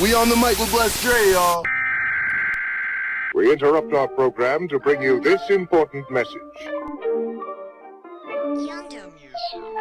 We on the mic with Bless Dre, y'all. We interrupt our program to bring you this important message. Come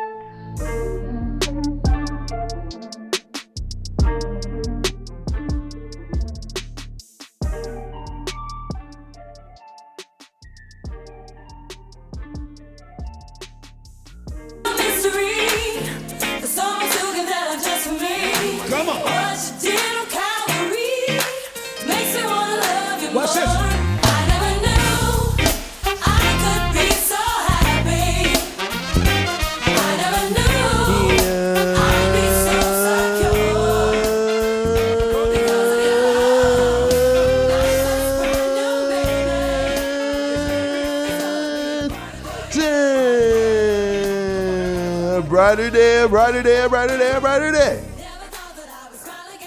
Brighter day, brighter day, brighter day.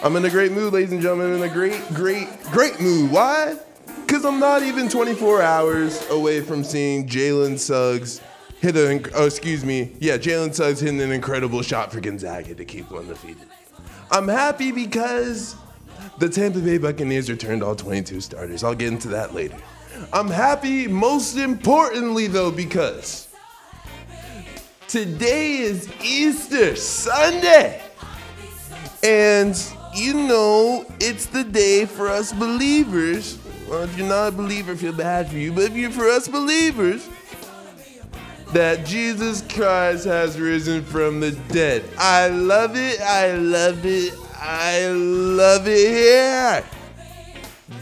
I'm in a great mood, ladies and gentlemen. In a great, great, great mood. Why? Because I'm not even 24 hours away from seeing Jalen Suggs hit an, oh, excuse me. Yeah, Jalen Suggs hitting an incredible shot for Gonzaga to keep them undefeated. I'm happy because the Tampa Bay Buccaneers returned all 22 starters. I'll get into that later. I'm happy, most importantly, though, because today is Easter Sunday. And you know, it's the day for us believers. Well, if you're not a believer, I feel bad for you. But if you're for us believers, that Jesus Christ has risen from the dead. I love it. I love it. I love it here.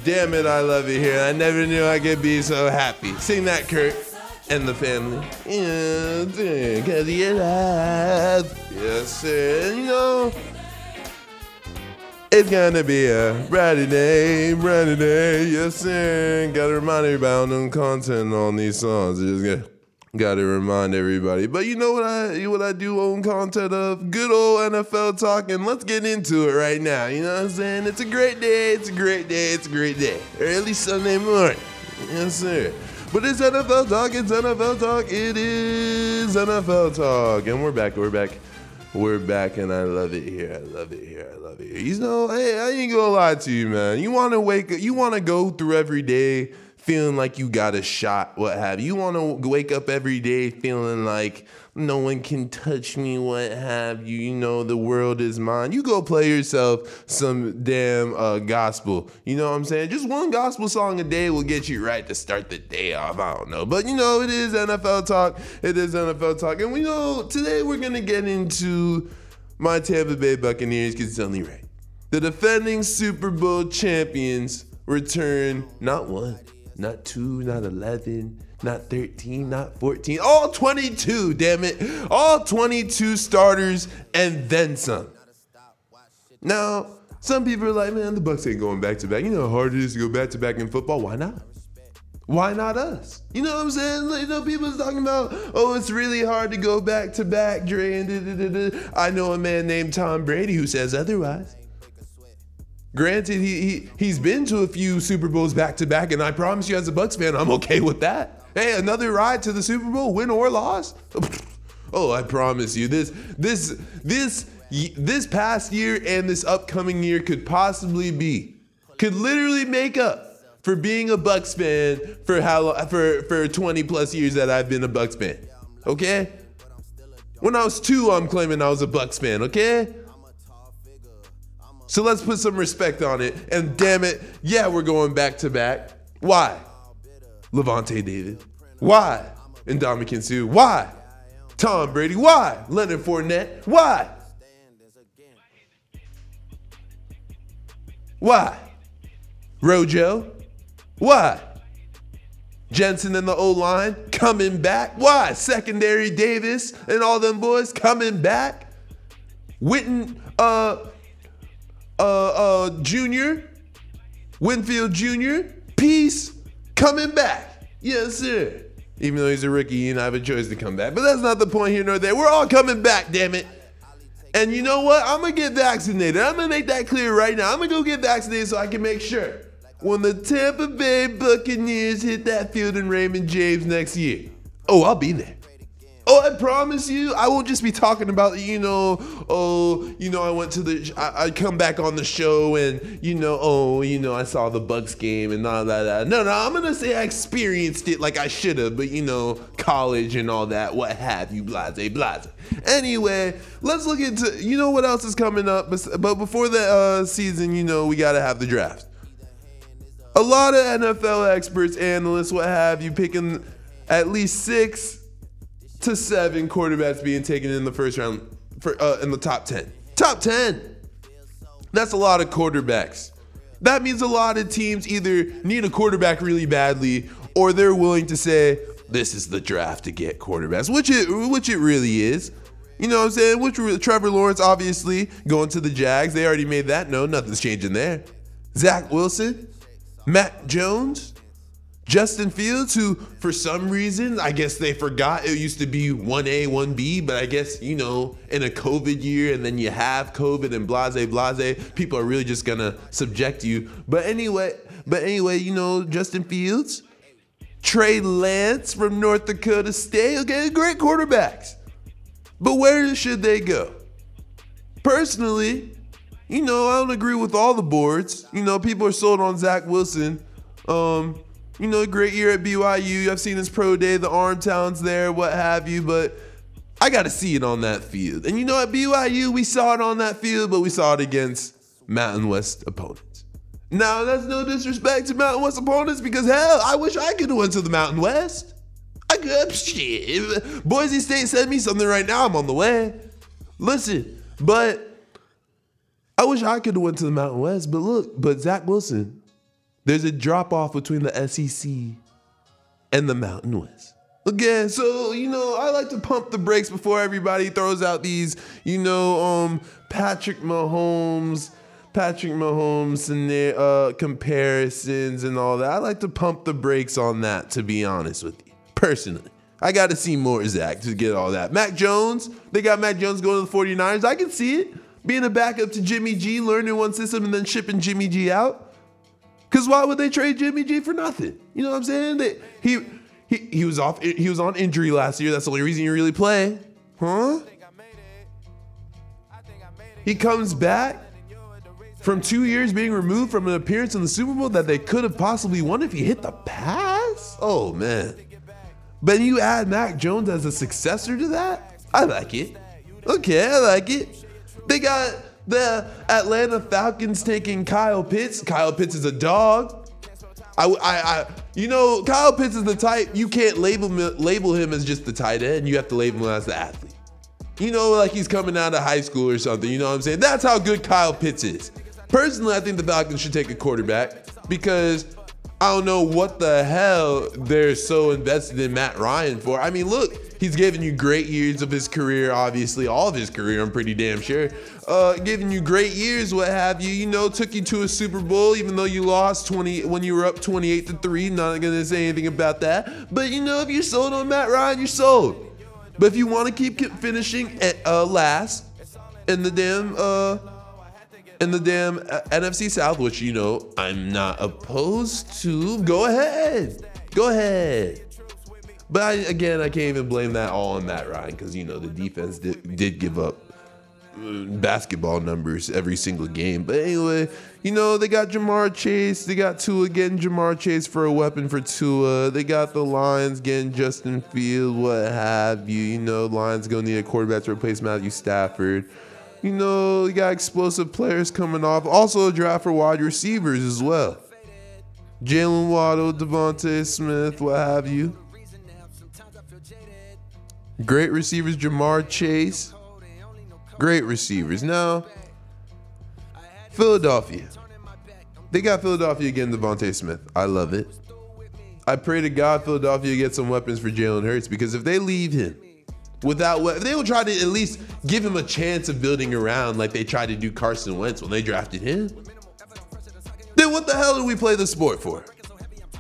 Damn it, I love it here. I never knew I could be so happy. Sing that, Kurt. And the family. Yeah, cause you're alive. Yes, sir. You know, it's gonna be a brighter day, brighter day. Yes, sir. Gotta remind everybody on content on these songs. Just got, gotta remind everybody. But you know what I what I do own content of? Good old NFL talk, and let's get into it right now. You know what I'm saying? It's a great day. It's a great day. It's a great day. Early Sunday morning. Yes, sir. But it's NFL talk. It's NFL talk. It is NFL talk, and we're back. We're back. We're back and I love it here. I love it here. I love it here. You know, hey, I ain't gonna lie to you, man. You wanna wake up, you wanna go through every day feeling like you got a shot, what have you. You wanna wake up every day feeling like no one can touch me, what have you. You know, the world is mine. You go play yourself some damn uh, gospel. You know what I'm saying? Just one gospel song a day will get you right to start the day off. I don't know. But you know, it is NFL talk. It is NFL talk. And we know today we're going to get into my Tampa Bay Buccaneers because it's only right. The defending Super Bowl champions return not one, not two, not 11, not 13, not 14, all 22, damn it. All 22 starters and then some. Now, some people are like, man, the Bucs ain't going back to back. You know how hard it is to go back to back in football? Why not? Why not us? You know what I'm saying? Like, you know, people's talking about, oh, it's really hard to go back to back, Dre. And da, da, da. I know a man named Tom Brady who says otherwise. Granted, he, he he's been to a few Super Bowls back to back, and I promise you, as a Bucs fan, I'm okay with that. Hey, another ride to the Super Bowl, win or loss. Oh, I promise you, this this this this past year and this upcoming year could possibly be, could literally make up for being a Bucs fan for how long, for for 20 plus years that I've been a Bucs fan. Okay. When I was two, I'm claiming I was a Bucs fan. Okay. So let's put some respect on it. And damn it, yeah, we're going back to back. Why? Lavonte David. Why? And Ndamukong Suh. Why? Tom Brady. Why? Leonard Fournette. Why? Why? Rojo. Why? Jensen and the O line coming back. Why? Secondary Davis and all them boys coming back. Witten, uh, uh, uh, Jr., Winfield Jr., Peace coming back. Yes, sir. Even though he's a rookie, he didn't have a choice to come back. But that's not the point here nor there. We're all coming back, damn it. And you know what? I'm gonna get vaccinated. I'm gonna make that clear right now. I'm gonna go get vaccinated so I can make sure when the Tampa Bay Buccaneers hit that field in Raymond James next year. Oh, I'll be there. Oh, I promise you, I won't just be talking about, you know, oh, you know, I went to the, I, I come back on the show and, you know, oh, you know, I saw the Bucs game and all that. No, no, I'm gonna say I experienced it like I should have, but you know, college and all that, what have you, blase, blase. Anyway, let's look into, you know, what else is coming up, but, but before the uh, season, you know, we gotta have the draft. A lot of NFL experts, analysts, what have you, picking at least six to seven quarterbacks being taken in the first round for uh, in the top 10. Top 10. That's a lot of quarterbacks. That means a lot of teams either need a quarterback really badly or they're willing to say this is the draft to get quarterbacks, which it which it really is. You know what I'm saying? Which Trevor Lawrence obviously going to the Jags. They already made that known. Nothing's changing there. Zach Wilson, Mac Jones, Justin Fields, who for some reason, I guess they forgot it used to be 1A, 1B, but I guess, you know, in a COVID year and then you have COVID and blase, blase, people are really just gonna subject you. But anyway, but anyway, you know, Justin Fields, Trey Lance from North Dakota State, okay, great quarterbacks. But where should they go? Personally, you know, I don't agree with all the boards. You know, people are sold on Zach Wilson. Um, you know, great year at BYU. I've seen his pro day, the arm talents there, what have you, but I got to see it on that field. And you know, at BYU, we saw it on that field, but we saw it against Mountain West opponents. Now, that's no disrespect to Mountain West opponents because hell, I wish I could have went to the Mountain West. I could, shit. Boise State sent me something right now. I'm on the way. Listen, but I wish I could have went to the Mountain West. But look, but Zach Wilson, there's a drop off between the SEC and the Mountain West. Again, so you know, I like to pump the brakes before everybody throws out these, you know, um, Patrick Mahomes, Patrick Mahomes and uh, comparisons and all that. I like to pump the brakes on that, to be honest with you, personally. I got to see more Zach to get all that. Mac Jones, they got Mac Jones going to the 49ers. I can see it. Being a backup to Jimmy G, learning one system and then shipping Jimmy G out. Because why would they trade Jimmy G for nothing? You know what I'm saying? They, he, he, he was off. He was on injury last year. That's the only reason you really play, huh? He comes back from two years being removed from an appearance in the Super Bowl that they could have possibly won if he hit the pass. Oh man! But you add Mac Jones as a successor to that. I like it. Okay, I like it. They got the Atlanta Falcons taking Kyle Pitts. Kyle Pitts is a dog. I, I, I, you know, Kyle Pitts is the type you can't label label him as just the tight end. You have to label him as the athlete. You know, like he's coming out of high school or something. You know what I'm saying? That's how good Kyle Pitts is. Personally, I think the Falcons should take a quarterback because I don't know what the hell they're so invested in Matt Ryan for. I mean, look, he's given you great years of his career, obviously, all of his career, I'm pretty damn sure. Uh, giving you great years, what have you, you know, took you to a Super Bowl, even though you lost 20 when you were up 28 to 3. Not gonna say anything about that. But you know, if you're sold on Matt Ryan, you're sold. But if you want to keep finishing at uh, last in the damn uh in the damn uh, NFC South, which you know I'm not opposed to, go ahead, go ahead. But I, again, I can't even blame that all on Matt Ryan because you know the defense did, did give up uh, basketball numbers every single game. But anyway, you know, they got Ja'Marr Chase. They got Tua getting Ja'Marr Chase for a weapon for Tua. They got the Lions getting Justin Field, what have you. You know, Lions going to need a quarterback to replace Matthew Stafford. You know, you got explosive players coming off. Also, a draft for wide receivers as well. Jaylen Waddle, DeVonta Smith, what have you. Great receivers, Ja'Marr Chase. Great receivers. Now, Philadelphia. They got Philadelphia again, DeVonta Smith. I love it. I pray to God Philadelphia gets some weapons for Jalen Hurts because if they leave him without if they will try to at least give him a chance of building around like they tried to do Carson Wentz when they drafted him, then what the hell do we play the sport for?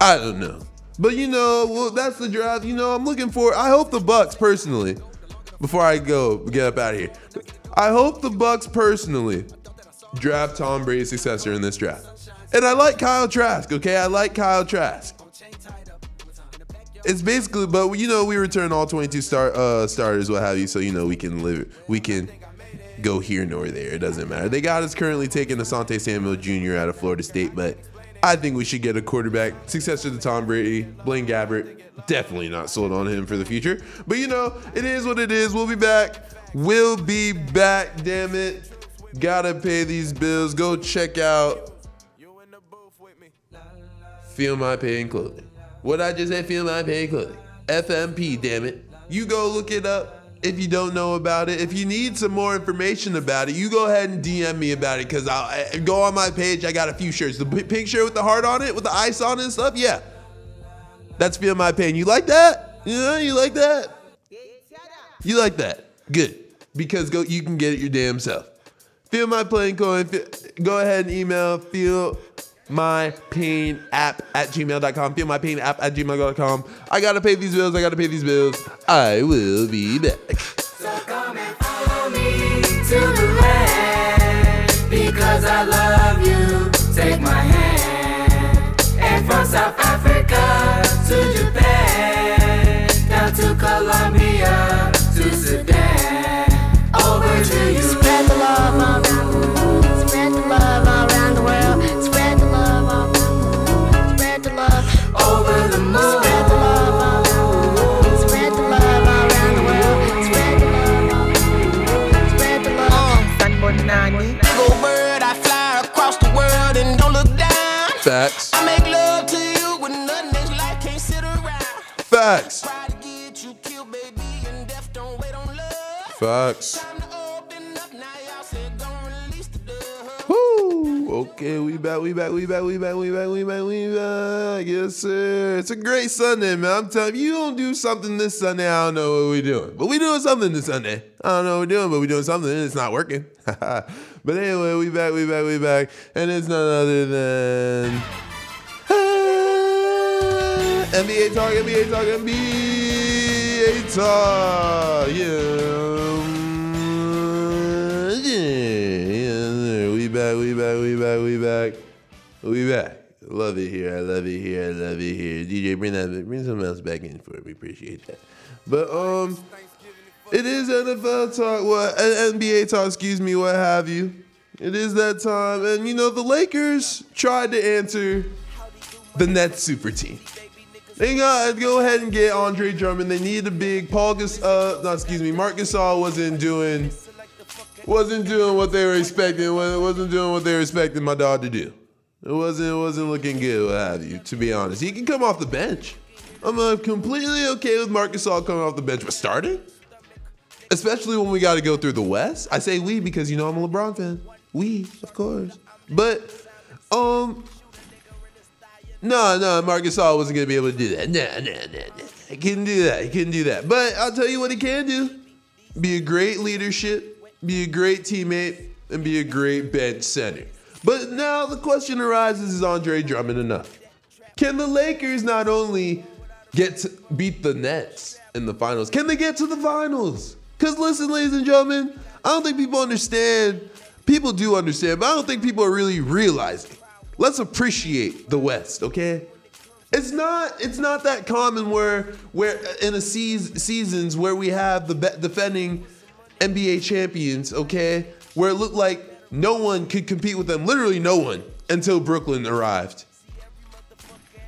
I don't know. But you know, well, that's the draft. You know, I'm looking for. I hope the Bucs personally, before I go get up out of here, I hope the Bucs personally draft Tom Brady's successor in this draft. And I like Kyle Trask. Okay, I like Kyle Trask. It's basically, but you know, we return all 22 star uh, starters, what have you, so you know we can live, we can go here nor there. It doesn't matter. They got us currently taking Asante Samuel Jr. out of Florida State, but I think we should get a quarterback successor to Tom Brady, Blaine Gabbert. Definitely not sold on him for the future, but you know, it is what it is. We'll be back. We'll be back. Damn it. Gotta pay these bills. Go check out Feel My Pain Clothing. What I just said, Feel My Pain Clothing. FMP, damn it. You go look it up if you don't know about it. If you need some more information about it, you go ahead and DM me about it because I'll I- go on my page. I got a few shirts. The pink shirt with the heart on it, with the ice on it and stuff. Yeah. That's Feel My Pain. You like that? Yeah, you like that? You like that? Good. Because go you can get it your damn self. Feel my pain coin. Fe- Go ahead and email feel my pain app at gmail.com. Feel my pain app at gmail.com. I gotta pay these bills. I gotta pay these bills. I will be back. So come and follow me to the land because I love you. Take my hand. And from South Africa to Woo! Okay, we back, we back, we back, we back, we back, we back, we back. Yes, sir. It's a great Sunday, man. I'm telling you, you don't do something this Sunday, I don't know what we're doing. But we doing something this Sunday. I don't know what we're doing, but we're doing something it's not working. but anyway, we back, we back, we back. And it's none other than NBA talk, NBA talk, NBA talk. Yeah. Yeah. yeah. We back, we back, we back, we back. We back. Love it here. I love it here. I love it here. DJ, bring that bring something else back in for me. Appreciate that. But um it is NFL talk, what N- NBA talk, excuse me, what have you. It is that time. And you know, the Lakers tried to answer the Nets super team. They got to go ahead and get Andre Drummond. They need a big Paul Gas uh no, excuse me, Marc Gasol wasn't doing wasn't doing what they were expecting, wasn't doing what they were expecting my dog to do. It wasn't it wasn't looking good, what have you, to be honest. He can come off the bench. I'm uh, completely okay with Marc Gasol coming off the bench, but starting? Especially when we got to go through the West. I say we because you know I'm a LeBron fan. We, of course. But um no, no, Marc Gasol wasn't gonna be able to do that. Nah, nah, nah, nah. He couldn't do that. He couldn't do that. But I'll tell you what he can do: be a great leadership, be a great teammate, and be a great bench center. But now the question arises: Is Andre Drummond enough? Can the Lakers not only get to beat the Nets in the finals, can they get to the finals? Because listen, ladies and gentlemen, I don't think people understand. People do understand, but I don't think people are really realizing. Let's appreciate the West, okay? It's not it's not that common where where in a seas, seasons where we have the be- defending NBA champions, okay, where it looked like no one could compete with them, literally no one, until Brooklyn arrived.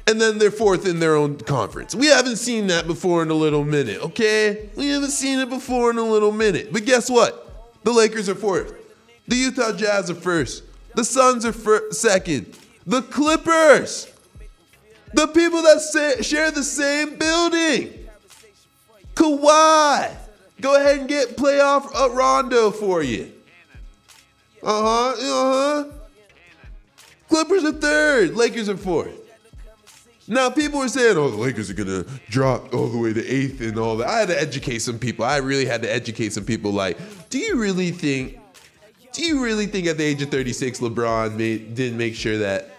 And then they're fourth in their own conference. We haven't seen that before in a little minute, okay? We haven't seen it before in a little minute. But guess what? The Lakers are fourth. The Utah Jazz are first. The Suns are fir- second. The Clippers, the people that sa- share the same building. Kawhi, go ahead and get playoff uh, Rondo for you. Uh huh. Uh huh. Clippers are third. Lakers are fourth. Now people were saying, "Oh, the Lakers are gonna drop all the way to eighth and all that." I had to educate some people. I really had to educate some people. Like, do you really think? Do you really think at the age of 36, LeBron made, didn't make sure that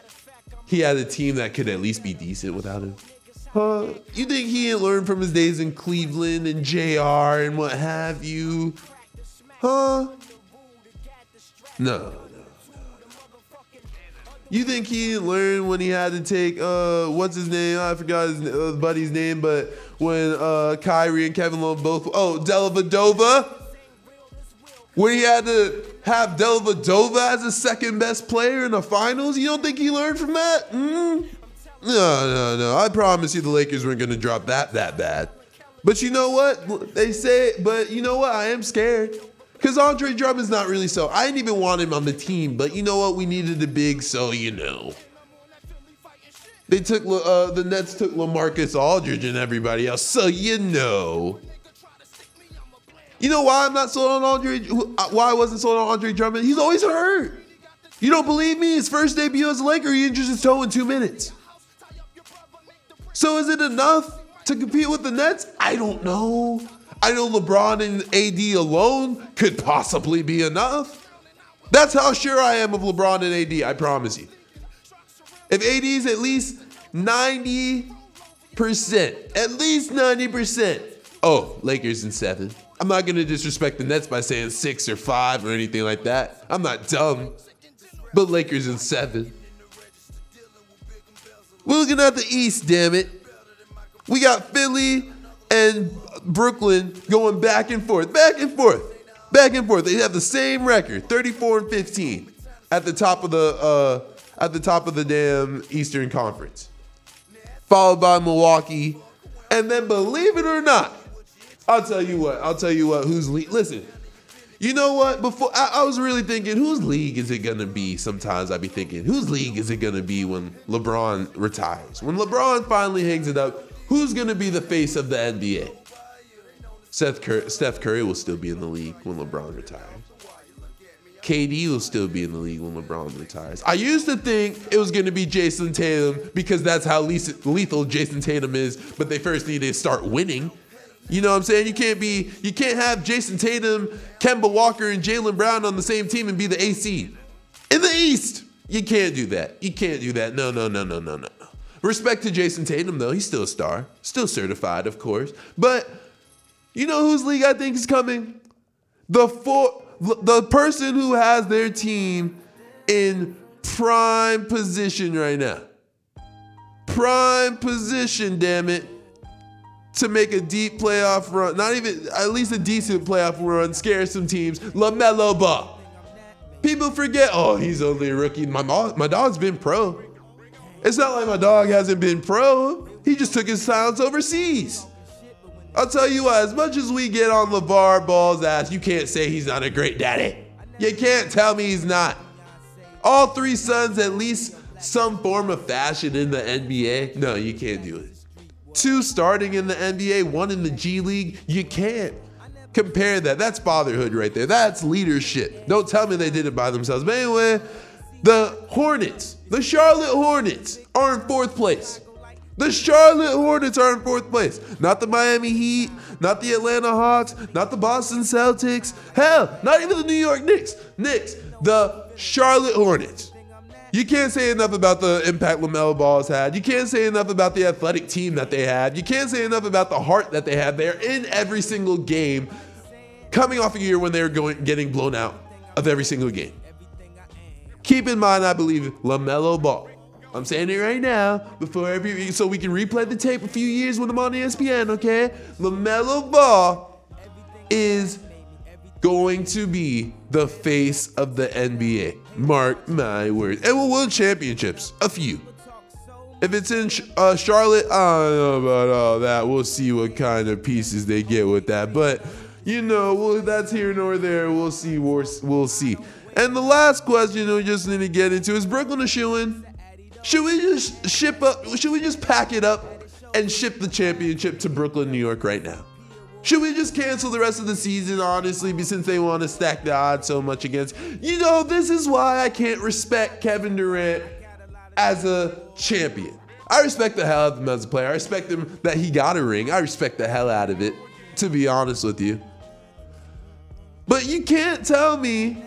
he had a team that could at least be decent without him? Huh? You think he didn't learn from his days in Cleveland and JR and what have you? Huh? No, no, no. You think he learned when he had to take uh what's his name? I forgot his uh, buddy's name, but when uh Kyrie and Kevin Love both oh Dellavedova, when he had to have Dellavedova as the second best player in the finals, you don't think he learned from that? Mm? No, no, no. I promise you, the Lakers weren't gonna drop that that bad. But you know what? They say, but you know what? I am scared. Because Andre Drummond's not really so. I didn't even want him on the team, but you know what? We needed a big, so you know. They took uh, the Nets took LaMarcus Aldridge and everybody else, so you know. You know why I'm not sold on Andre? uh, Why I wasn't sold on Andre Drummond? He's always hurt. You don't believe me? His first debut as a Laker, he injures his toe in two minutes. So is it enough to compete with the Nets? I don't know. I know LeBron and AD alone could possibly be enough. That's how sure I am of LeBron and AD, I promise you. If AD is at least 90%, at least 90%, oh, Lakers in seven. I'm not going to disrespect the Nets by saying six or five or anything like that. I'm not dumb. But Lakers in seven. We're looking at the East, damn it. We got Philly and Brooklyn going back and forth, back and forth, back and forth. They have the same record, 34 and 15, at the top of the uh, at the top of the damn Eastern Conference. Followed by Milwaukee, and then believe it or not, I'll tell you what. I'll tell you what. Who's lead? Listen, you know what? Before I, I was really thinking, whose league is it gonna be? Sometimes I'd be thinking, whose league is it gonna be when LeBron retires? When LeBron finally hangs it up, who's gonna be the face of the NBA? Seth Cur- Steph Curry will still be in the league when LeBron retires. KD will still be in the league when LeBron retires. I used to think it was going to be Jayson Tatum because that's how lethal Jayson Tatum is, but they first need to start winning. You know what I'm saying? You can't be, you can't have Jayson Tatum, Kemba Walker, and Jaylen Brown on the same team and be the AC. In the East, you can't do that. You can't do that. No, no, no, no, no, no. Respect to Jayson Tatum, though. He's still a star. Still certified, of course. But you know whose league I think is coming? The four, the person who has their team in prime position right now. Prime position, damn it. To make a deep playoff run, not even at least a decent playoff run, scare some teams. LaMelo Ball. People forget, oh, he's only a rookie. My mom, my dog's been pro. It's not like my dog hasn't been pro. He just took his talents overseas. I'll tell you what, as much as we get on LeVar Ball's ass, you can't say he's not a great daddy. You can't tell me he's not. All three sons, at least some form of fashion in the NBA. No, you can't do it. Two starting in the NBA, one in the G League. You can't. Compare that. That's fatherhood right there. That's leadership. Don't tell me they did it by themselves. But anyway, the Hornets, the Charlotte Hornets, are in fourth place. The Charlotte Hornets are in fourth place. Not the Miami Heat, not the Atlanta Hawks, not the Boston Celtics. Hell, not even the New York Knicks. Knicks, the Charlotte Hornets. You can't say enough about the impact LaMelo Ball's had. You can't say enough about the athletic team that they had. You can't say enough about the heart that they had. They're in every single game, coming off a year when they were going getting blown out of every single game. Keep in mind, I believe LaMelo Ball. I'm saying it right now before every so we can replay the tape a few years when I'm on ESPN, okay? LaMelo Ball is going to be the face of the NBA. Mark my words. And we'll win championships, a few. If it's in uh, Charlotte, I don't know about all that. We'll see what kind of pieces they get with that. But you know, well, that's here nor there. We'll see. We'll, see. And the last question we just need to get into is Brooklyn a shoe in? Should we just ship up? Should we just pack it up and ship the championship to Brooklyn, New York, right now? Should we just cancel the rest of the season, honestly, since they want to stack the odds so much against? You know, this is why I can't respect Kevin Durant as a champion. I respect the hell out of him as a player. I respect him that he got a ring. I respect the hell out of it, to be honest with you. But you can't tell me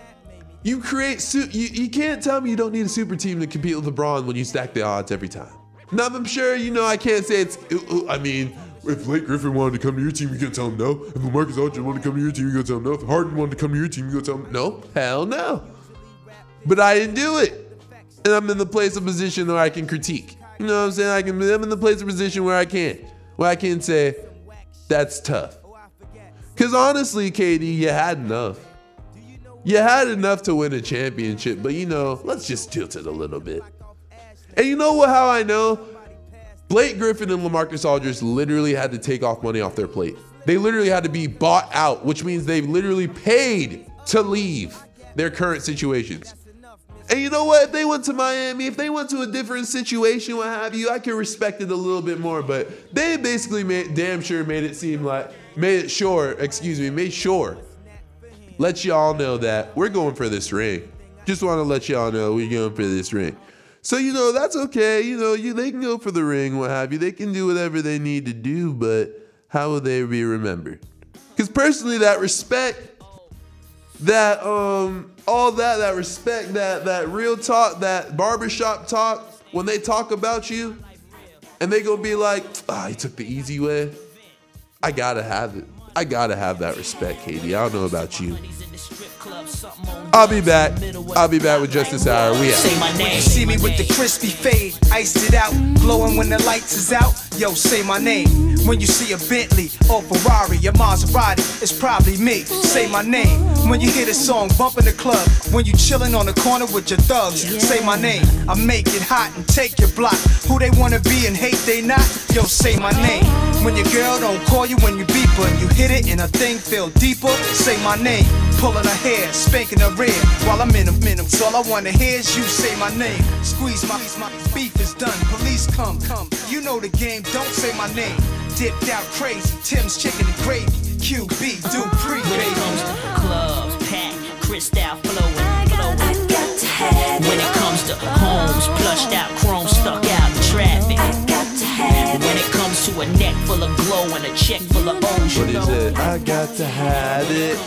you create su- you, you can't tell me you don't need a super team to compete with LeBron when you stack the odds every time. Now I'm sure you know I can't say it's. I mean, if Blake Griffin wanted to come to your team, you gonna tell him no. If Marcus Aldridge wanted to come to your team, you gonna tell him no. If Harden wanted to come to your team, you gonna tell him no. Hell no. But I didn't do it. and I'm in the place of position where I can critique. You know what I'm saying? I can. I'm in the place of position where I can, where I can say, that's tough. Cause honestly, KD, you had enough. You had enough to win a championship, but you know, let's just tilt it a little bit. And you know what? How I know? Blake Griffin and LaMarcus Aldridge literally had to take off money off their plate. They literally had to be bought out, which means they've literally paid to leave their current situations. And you know what? If they went to Miami, if they went to a different situation, what have you, I can respect it a little bit more. But they basically made damn sure made it seem like made it sure, excuse me, made sure. Let y'all know that we're going for this ring. Just want to let y'all know we're going for this ring. So you know that's okay. You know you they can go for the ring, what have you. They can do whatever they need to do, but how will they be remembered? Because personally, that respect, that um, all that, that respect, that that real talk, that barbershop talk, when they talk about you, and they gonna be like, ah, he took the easy way. I gotta have it. I gotta have that respect, KD. I don't know about you. I'll be back. I'll be back with Justice Hour. We out. Say my name. See me with the crispy fade, iced it out, glowing when the lights is out. Yo, say my name. When you see a Bentley or Ferrari or Maserati, it's probably me. Say my name. When you hear this song bump in the club, when you chillin' on the corner with your thugs, say my name. I make it hot and take your block. Who they wanna be and hate they not? Yo, say my name. When your girl don't call you when you beep her you hit it and a thing feel deeper, say my name. Pulling her hair, spanking her rear while I'm in a minute. So all I wanna hear is you say my name. Squeeze my, my beef is done. Police come, come. You know the game, don't say my name. Dipped out crazy, Tim's chicken and gravy. QB, do pre When it comes to clubs, packed, crystal flowing, flowing. When it comes to homes, plushed out, chrome stuck out in traffic. When it comes to a neck full of glow and a check full of you What is it? I got to have it.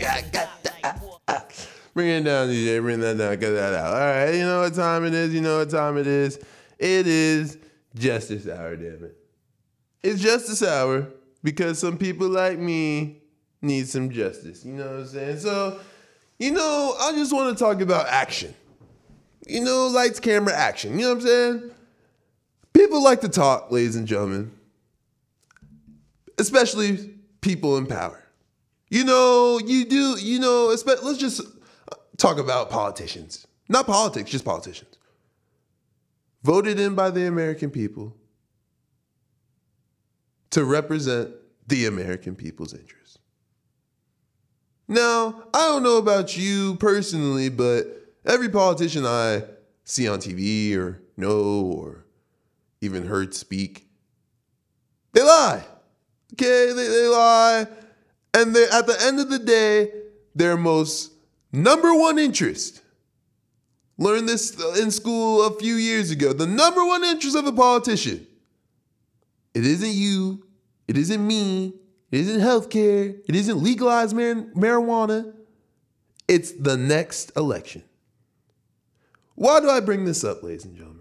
Yeah. I got to. Bring it down, DJ. Bring that down. Get that out. All right. You know what time it is. You know what time it is. It is Justice Hour, damn it. It's Justice Hour because some people like me need some justice. You know what I'm saying? So, you know, I just want to talk about action. You know, lights, camera, action. You know what I'm saying? People like to talk, ladies and gentlemen, especially people in power. You know, you do, you know, let's just talk about politicians. Not politics, just politicians. Voted in by the American people to represent the American people's interests. Now, I don't know about you personally, but every politician I see on TV or know or even heard speak, they lie. Okay, they, they lie. And they at the end of the day, their most number one interest. Learned this in school a few years ago. The number one interest of a politician. It isn't you. It isn't me. It isn't healthcare. It isn't legalized mar- marijuana. It's the next election. Why do I bring this up, ladies and gentlemen?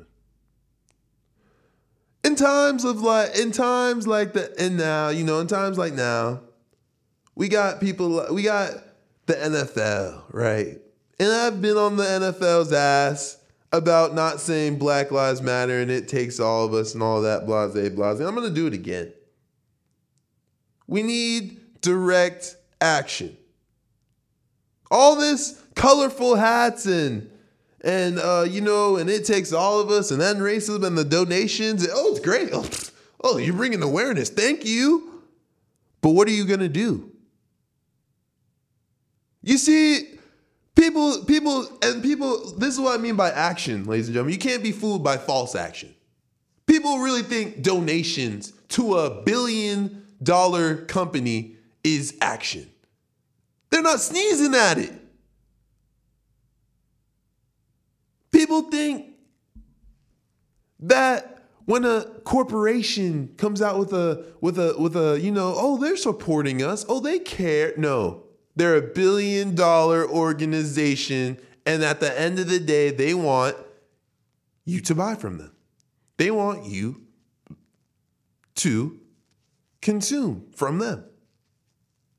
In times of like, in times like the, and now, you know, in times like now, we got people, we got the NFL, right? And I've been on the NFL's ass about not saying Black Lives Matter and it takes all of us and all that, blase, blase. I'm gonna do it again. We need direct action. All this colorful hats and and uh, you know, and it takes all of us, and then racism and the donations. Oh, it's great. Oh, oh, you're bringing awareness. Thank you. But what are you gonna do? You see, people, people, and people. This is what I mean by action, ladies and gentlemen. You can't be fooled by false action. People really think donations to a billion dollar company is action. They're not sneezing at it. People think that when a corporation comes out with a with a with a you know oh they're supporting us. Oh they care. No. They're a billion dollar organization and at the end of the day they want you to buy from them. They want you to consume from them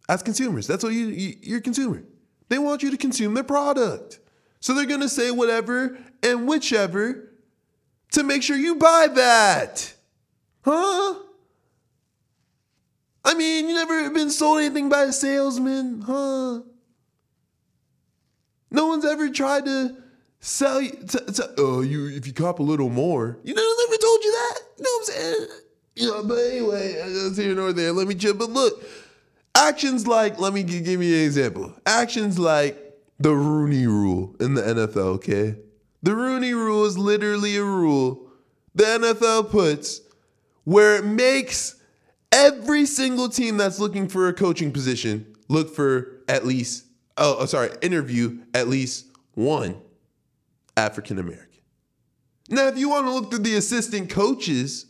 as consumers. That's what you, you you're consumer They want you to consume their product. So they're going to say whatever and whichever to make sure you buy that. Huh? I mean, you never been sold anything by a salesman, huh? No one's ever tried to sell you. To, to, oh, you if you cop a little more, you know, never told you that. You know what I'm saying? Know, but anyway, that's here nor there. Let me chill. But look, actions like let me gi- give me an example. Actions like the Rooney Rule in the NFL. Okay, the Rooney Rule is literally a rule the NFL puts where it makes every single team that's looking for a coaching position look for at least oh, oh, sorry interview at least one African American. Now, if you want to look through the assistant coaches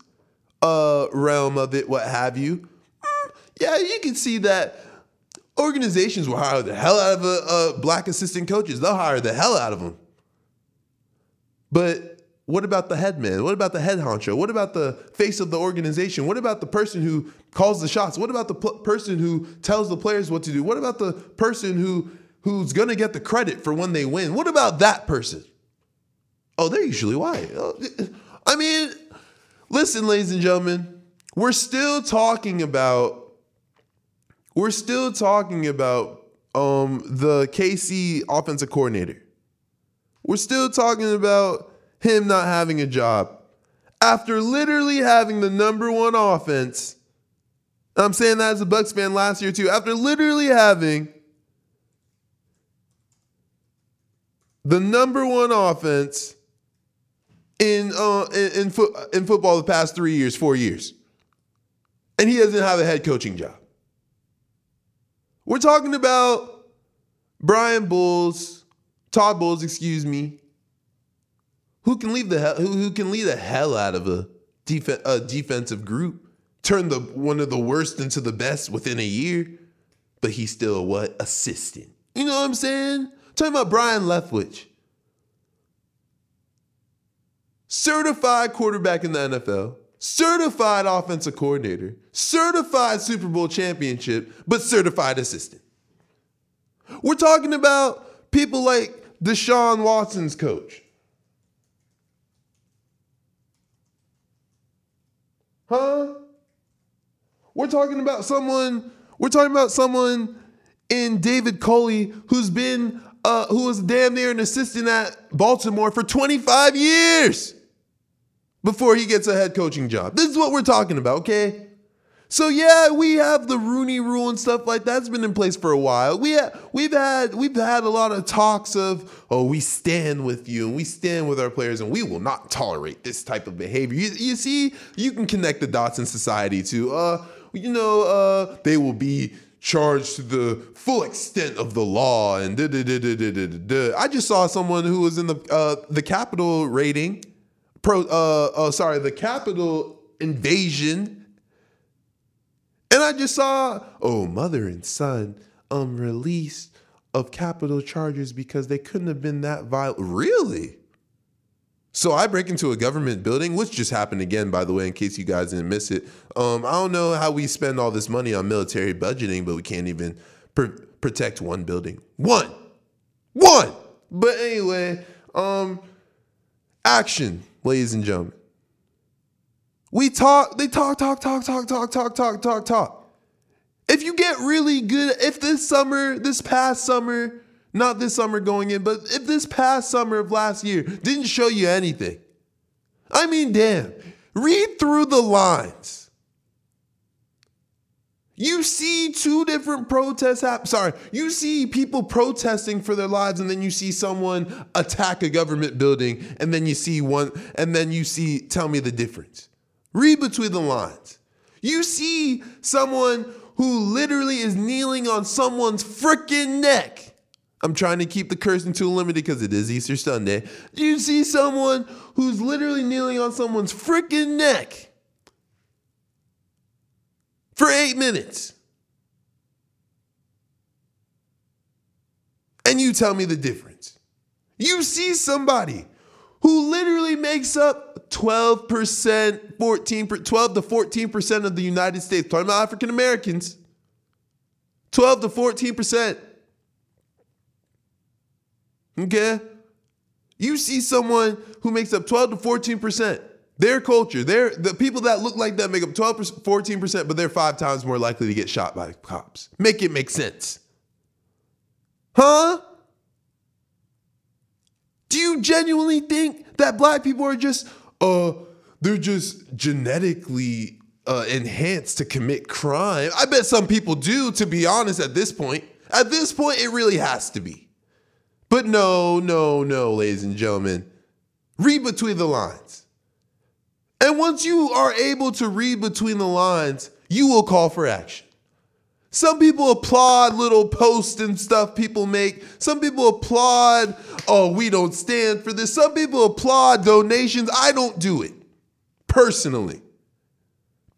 uh, realm of it, what have you, mm, yeah, you can see that organizations will hire the hell out of a, a black assistant coaches. They'll hire the hell out of them. But what about the head man? What about the head honcho? What about the face of the organization? What about the person who calls the shots? What about the person who tells the players what to do? What about the person who who's going to get the credit for when they win? What about that person? Oh, they're usually white. Oh, I mean, listen, ladies and gentlemen, we're still talking about we're still talking about um, the KC offensive coordinator. We're still talking about him not having a job after literally having the number one offense. I'm saying that as a Bucs fan last year too. After literally having the number one offense in uh, in in, fo- in football the past three years, four years, and he doesn't have a head coaching job. We're talking about Brian Bulls, Todd Bowles, excuse me, who can leave the hell, who, who can lead the hell out of a, def- a defensive group, turn the one of the worst into the best within a year, but he's still a what assistant. You know what I'm saying? talking about Byron Leftwich, certified quarterback in the NFL, certified offensive coordinator, certified Super Bowl championship, but certified assistant. We're talking about people like Deshaun Watson's coach. Huh? We're talking about someone, we're talking about someone in David Culley who's been uh, who was damn near an assistant at Baltimore for 25 years before he gets a head coaching job. This is what we're talking about, okay? So yeah, we have the Rooney Rule and stuff like that's been in place for a while. We ha- we've had we've had a lot of talks of oh we stand with you and we stand with our players and we will not tolerate this type of behavior. You, you see, you can connect the dots in society to uh you know uh they will be charged to the full extent of the law and da, da, da, da, da, da. I just saw someone who was in the uh the Capitol rating pro uh, uh sorry the Capitol invasion and I just saw, oh, mother and son um released of capital charges because they couldn't have been that violent. Really? So I break into a government building, which just happened again, by the way, in case you guys didn't miss it. Um, I don't know how we spend all this money on military budgeting, but we can't even pr- protect one building. One, one. But anyway, um, action, ladies and gentlemen. We talk, they talk, talk, talk, talk, talk, talk, talk, talk, talk. If you get really good, if this summer, this past summer, not this summer going in, but if this past summer of last year didn't show you anything, I mean, damn, read through the lines. You see two different protests happen. Sorry, you see people protesting for their lives, and then you see someone attack a government building, and then you see one, and then you see, tell me the difference. Read between the lines. You see someone who literally is kneeling on someone's freaking neck. I'm trying to keep the cursing too limited because it is Easter Sunday. You see someone who's literally kneeling on someone's freaking neck for eight minutes. And you tell me the difference. You see somebody who literally makes up 12%, 14, 12 to 14% of the United States, talking about African Americans, 12 to 14%. Okay? You see someone who makes up 12 to 14%, their culture, their the people that look like that make up 12 14%, but they're five times more likely to get shot by cops. Make it make sense. Huh? Do you genuinely think that black people are just uh they're just genetically uh, enhanced to commit crime? I bet some people do, to be honest, at this point. At this point, it really has to be. But no, no, no, ladies and gentlemen. Read between the lines. And once you are able to read between the lines, you will call for action. Some people applaud little posts and stuff people make. Some people applaud, oh, we don't stand for this. Some people applaud donations. I don't do it personally.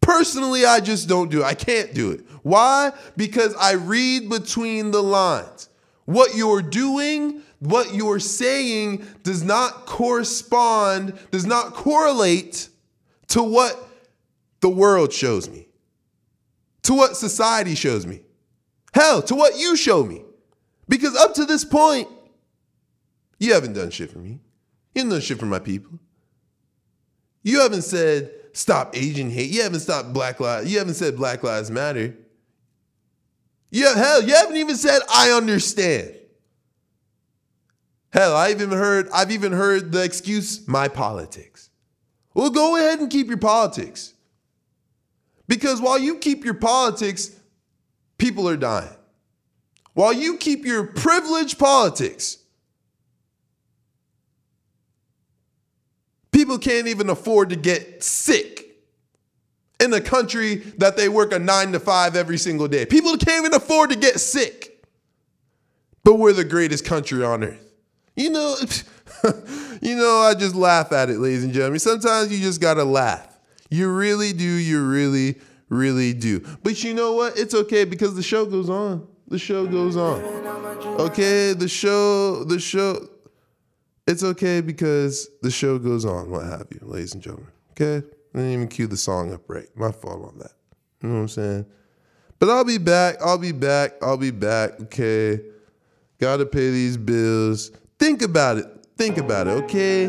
Personally, I just don't do it. I can't do it. Why? Because I read between the lines. What you're doing, what you're saying does not correspond, does not correlate to what the world shows me, to what society shows me. Hell, to what you show me. Because up to this point, you haven't done shit for me. You haven't done shit for my people. You haven't said stop Asian hate. You haven't stopped Black Lives. You haven't said Black Lives Matter. You hell, you haven't even said I understand. Hell, I even heard I've even heard the excuse my politics. Well, go ahead and keep your politics. Because while you keep your politics, people are dying. While you keep your privileged politics, people can't even afford to get sick in a country that they work a nine to five every single day. People can't even afford to get sick. But we're the greatest country on earth. You know, you know, I just laugh at it, ladies and gentlemen. Sometimes you just gotta laugh. You really do, you really, really do. But you know what? It's okay because the show goes on. The show goes on. Okay, the show, the show, it's okay because the show goes on, what have you, ladies and gentlemen. Okay? I didn't even cue the song up right. My fault on that. You know what I'm saying? But I'll be back. I'll be back. I'll be back. Okay. Gotta pay these bills. Think about it. Think about it, okay?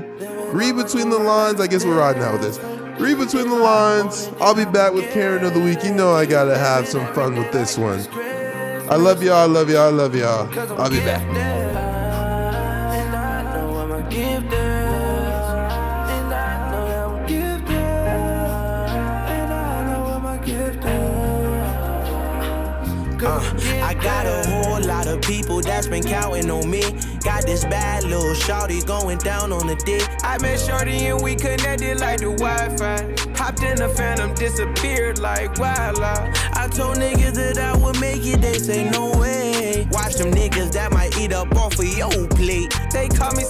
Read between the lines. I guess we're riding out with this. Read between the lines. I'll be back with Karen of the week. You know I gotta have some fun with this one. I love y'all. I love y'all. I love y'all. I'll be back. A people that's been counting on me. Got this bad little shawty going down on the dick. I met Shorty and we connected like the Wi-Fi. Hopped in the phantom, disappeared like wildlife. I told niggas that I would make it, they say no way. Watch them niggas that might eat up off of your plate. They caught me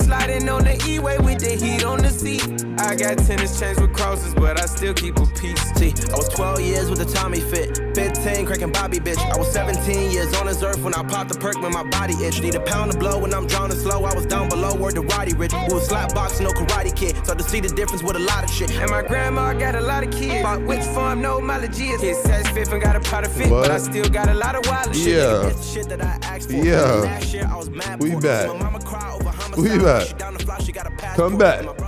got tennis chains with crosses, but I still keep a piece. See, I was 12 years with a Tommy fit, 15 cranking Bobby bitch. I was 17 years on this earth when I popped the perk when my body itch. Need a pound of blow when I'm drowning slow. I was down below, where the Roddy Rich. We was slap boxing, no karate kid. So to see the difference with a lot of shit. And my grandma got a lot of kids. Bought which farm, no mileage is. His says fifth and got a pot of fit, but I still got a lot of wild shit. Yeah. Nigga, that's the shit that I asked for. Yeah. Last year I was mad We back. My mama cry over homicide. We back. Down the block, she got a passport. Come back.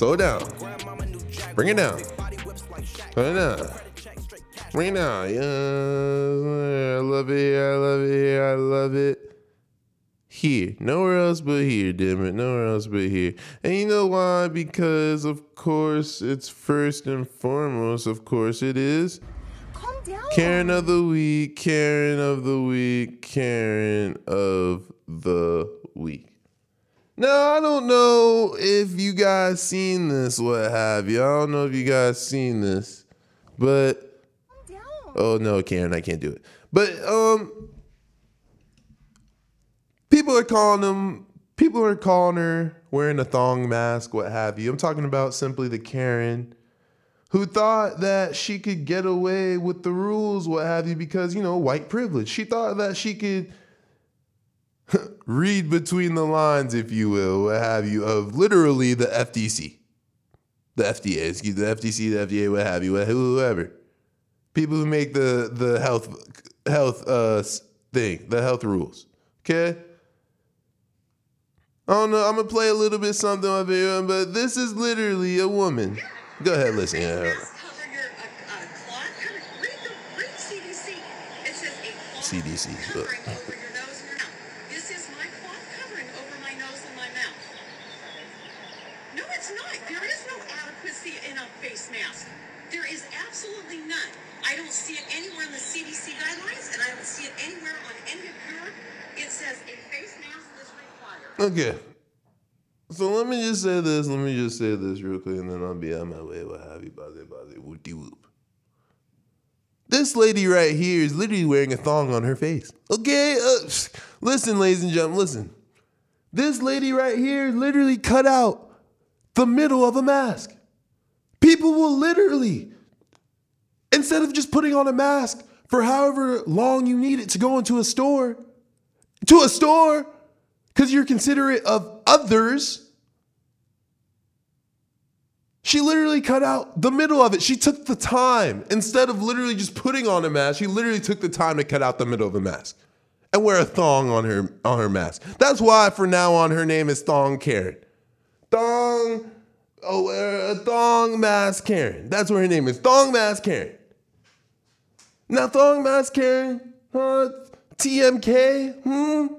My brother lied for a. Slow down. Knew Jack Bring it down. Body whips like Shaq. Turn it down. Cash. Right now, yeah, I love it here, I love it here, I love it. Here, nowhere else but here, damn it, nowhere else but here. And you know why? Because of course it's first and foremost, of course it is. Karen of the week, Karen of the week, Karen of the week. Now I don't know if you guys seen this, what have you. I don't know if you guys seen this, but Oh no, Karen, I can't do it. But um people are calling them people are calling her wearing a thong mask, what have you. I'm talking about simply the Karen who thought that she could get away with the rules, what have you, because you know, white privilege. She thought that she could read between the lines, if you will, what have you, of literally the FTC. The FDA, excuse the FTC, the FDA, what have you, whoever people who make the the health health uh thing, the health rules. Okay? I don't know. I'm gonna play a little bit something of it, but this is literally a woman. Go ahead, listen. Yeah. Mask cover your uh, uh, cloth cover. Read the read CDC. It says a cloth CDC, but- covering over your nose and your mouth. This is my cloth covering over my nose and my mouth. No, it's not. There is no adequacy in a face mask. There is absolutely none. I don't see it anywhere in the CDC guidelines, and I don't see it anywhere on any of your. It says a face mask is required. Okay. So let me just say this. Let me just say this real quick, and then I'll be on my way. What have you? Buzzy, buzzy, whoopty whoop. This lady right here is literally wearing a thong on her face. Okay, uh, listen, ladies and gentlemen, listen. This lady right here literally cut out the middle of a mask. People will literally, instead of just putting on a mask for however long you need it to go into a store, to a store, because you're considerate of others. She literally cut out the middle of it. She took the time. Instead of literally just putting on a mask, she literally took the time to cut out the middle of the mask and wear a thong on her on her mask. That's why for now on her name is Thong Karen. Thong oh a thong mask Karen. That's what her name is. Thong mask Karen. Now thong mask Karen, huh? TMK, hmm?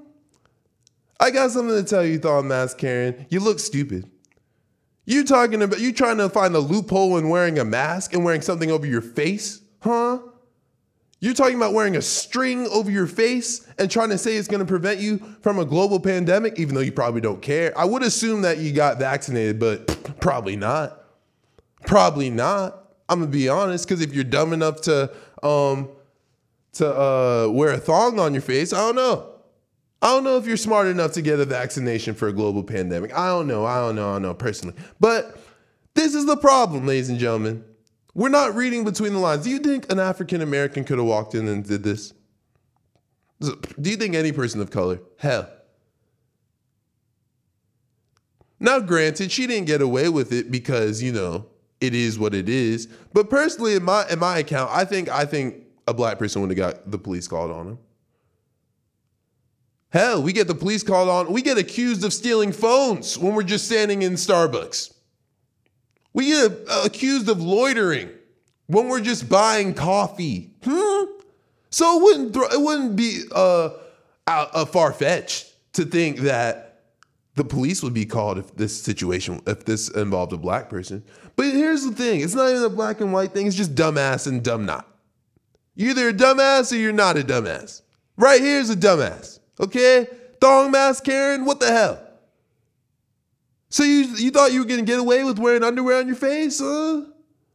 I got something to tell you, Thong Mask Karen. You look stupid. You talking about you trying to find a loophole in wearing a mask and wearing something over your face, huh? You're talking about wearing a string over your face and trying to say it's going to prevent you from a global pandemic, even though you probably don't care. I would assume that you got vaccinated, but probably not. Probably not. I'm gonna be honest, because if you're dumb enough to um to uh, wear a thong on your face, I don't know. I don't know if you're smart enough to get a vaccination for a global pandemic. I don't know. I don't know. I don't know personally. But this is the problem, ladies and gentlemen. We're not reading between the lines. Do you think an African American could have walked in and did this? Do you think any person of color? Hell. Now, granted, she didn't get away with it because, you know, it is what it is. But personally, in my in my account, I think I think a black person would have got the police called on him. Hell, we get the police called on. We get accused of stealing phones when we're just standing in Starbucks. We get uh, accused of loitering when we're just buying coffee. Hmm? So it wouldn't thro- it wouldn't be uh, a far fetched to think that the police would be called if this situation if this involved a black person. But here's the thing: it's not even a black and white thing. It's just dumbass and dumb not. You're either a dumbass or you're not a dumbass. Right here's a dumbass. Okay, thong mask Karen. What the hell? So you you thought you were gonna get away with wearing underwear on your face, huh?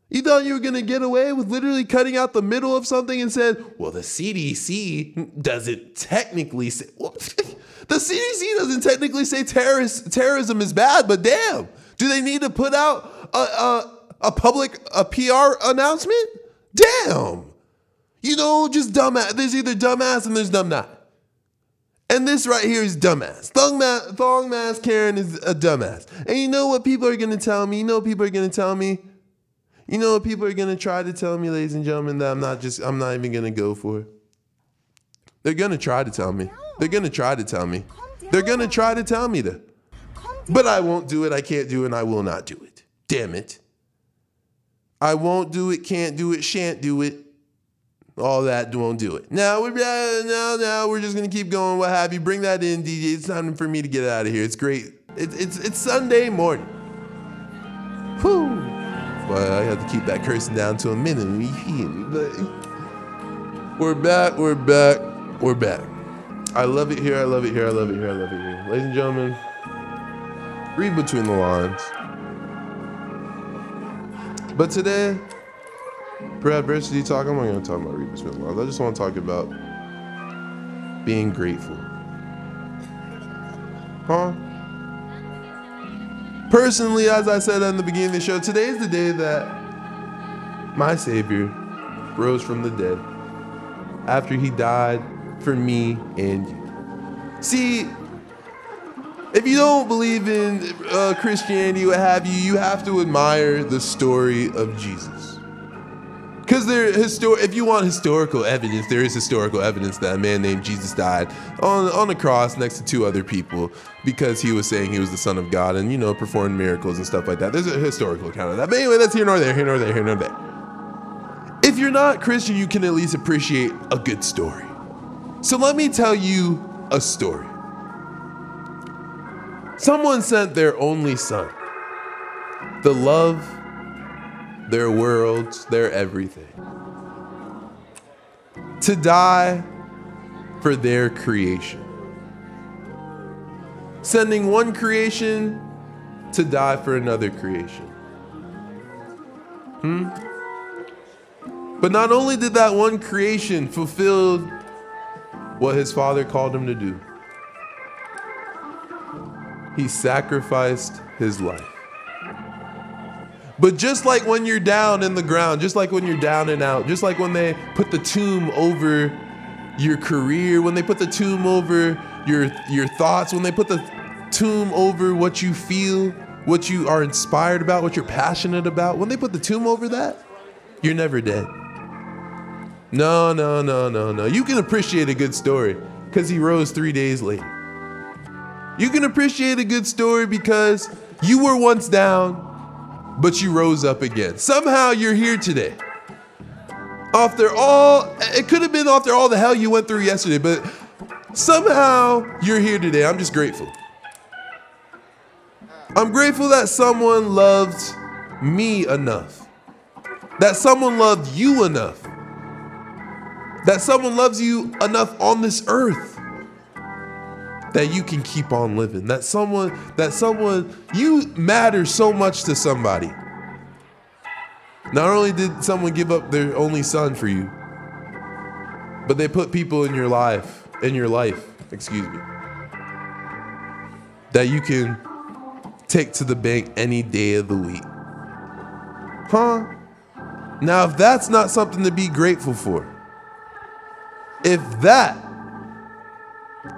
You thought you were gonna get away with literally cutting out the middle of something and said, "Well, the CDC doesn't technically say." the CDC doesn't technically say terrorist terrorism is bad, but damn, do they need to put out a a, a public a PR announcement? Damn, you know, just dumbass. There's either dumbass and there's dumb not. And this right here is dumbass. Thong, ma- thong mask Karen is a dumbass. And you know what people are gonna tell me? You know people are gonna tell me? You know what people are gonna try to tell me, ladies and gentlemen, that I'm not just I'm not even gonna go for. it? They're gonna try to tell me. They're gonna try to tell me. They're gonna try to tell me to. But I won't do it, I can't do it, and I will not do it. Damn it. I won't do it, can't do it, shan't do it all that won't do it. Now we're now now we're just gonna keep going. What have you? Bring that in, DJ. It's time for me to get out of here. It's great. It, it's it's Sunday morning. Whew. But I have to keep that cursing down to a minimum. We're back. We're back. We're back. I love it here. I love it here. I love it here. I love it here. Ladies and gentlemen, read between the lines. But today, for adversity talk, I'm not to talk about between the lines. I just want to talk about being grateful. Huh? Personally, as I said in the beginning of the show, today is the day that my Savior rose from the dead after he died for me and you. See, if you don't believe in uh, Christianity, what have you, you have to admire the story of Jesus. Because there histor- if you want historical evidence, there is historical evidence that a man named Jesus died on on a cross next to two other people because he was saying he was the son of God and you know performed miracles and stuff like that. There's a historical account of that. But anyway, that's here nor there, here nor there, here nor there. If you're not Christian, you can at least appreciate a good story. So let me tell you a story. Someone sent their only son, the love, their worlds, their everything, to die for their creation. Sending one creation to die for another creation. Hmm? But not only did that one creation fulfill what his father called him to do, he sacrificed his life. But just like when you're down in the ground, just like when you're down and out, just like when they put the tomb over your career, when they put the tomb over your your thoughts, when they put the tomb over what you feel, what you are inspired about, what you're passionate about, when they put the tomb over that, you're never dead. No, no, no, no, no. You can appreciate a good story because he rose three days later. You can appreciate a good story because you were once down, but you rose up again. Somehow you're here today. After all, it could have been after all the hell you went through yesterday, but somehow you're here today. I'm just grateful. I'm grateful that someone loved me enough, that someone loved you enough, that someone loves you enough on this earth that you can keep on living. That someone, that someone, you matter so much to somebody. Not only did someone give up their only son for you, but they put people in your life, in your life, excuse me, that you can take to the bank any day of the week. Huh? Now, if that's not something to be grateful for, if that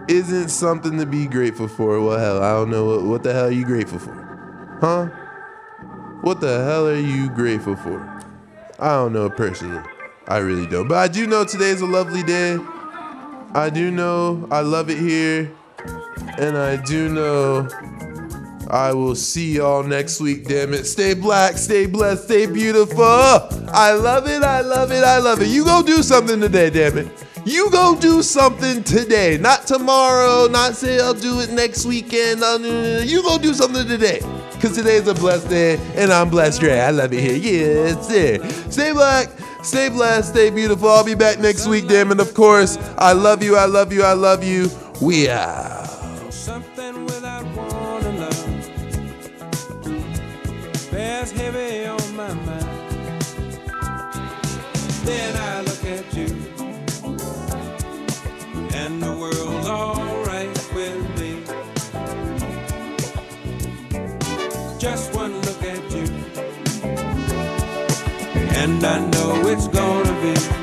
isn't something to be grateful for, well, hell, I don't know what, what the hell are you grateful for? Huh? What the hell are you grateful for? I don't know personally. I really don't. But I do know today's a lovely day. I do know I love it here. And I do know I will see y'all next week, damn it. Stay black, stay blessed, stay beautiful. I love it, I love it, I love it. You go do something today, damn it. You go do something today, not tomorrow, not say I'll do it next weekend. You go do something today. Cause today's a blessed day and I'm blessed, Dre. I love it here. Yeah, it's there. Stay black, stay blessed, stay beautiful. I'll be back next week, damn it. Of course, I love you, I love you, I love you. We out. And I know it's gonna be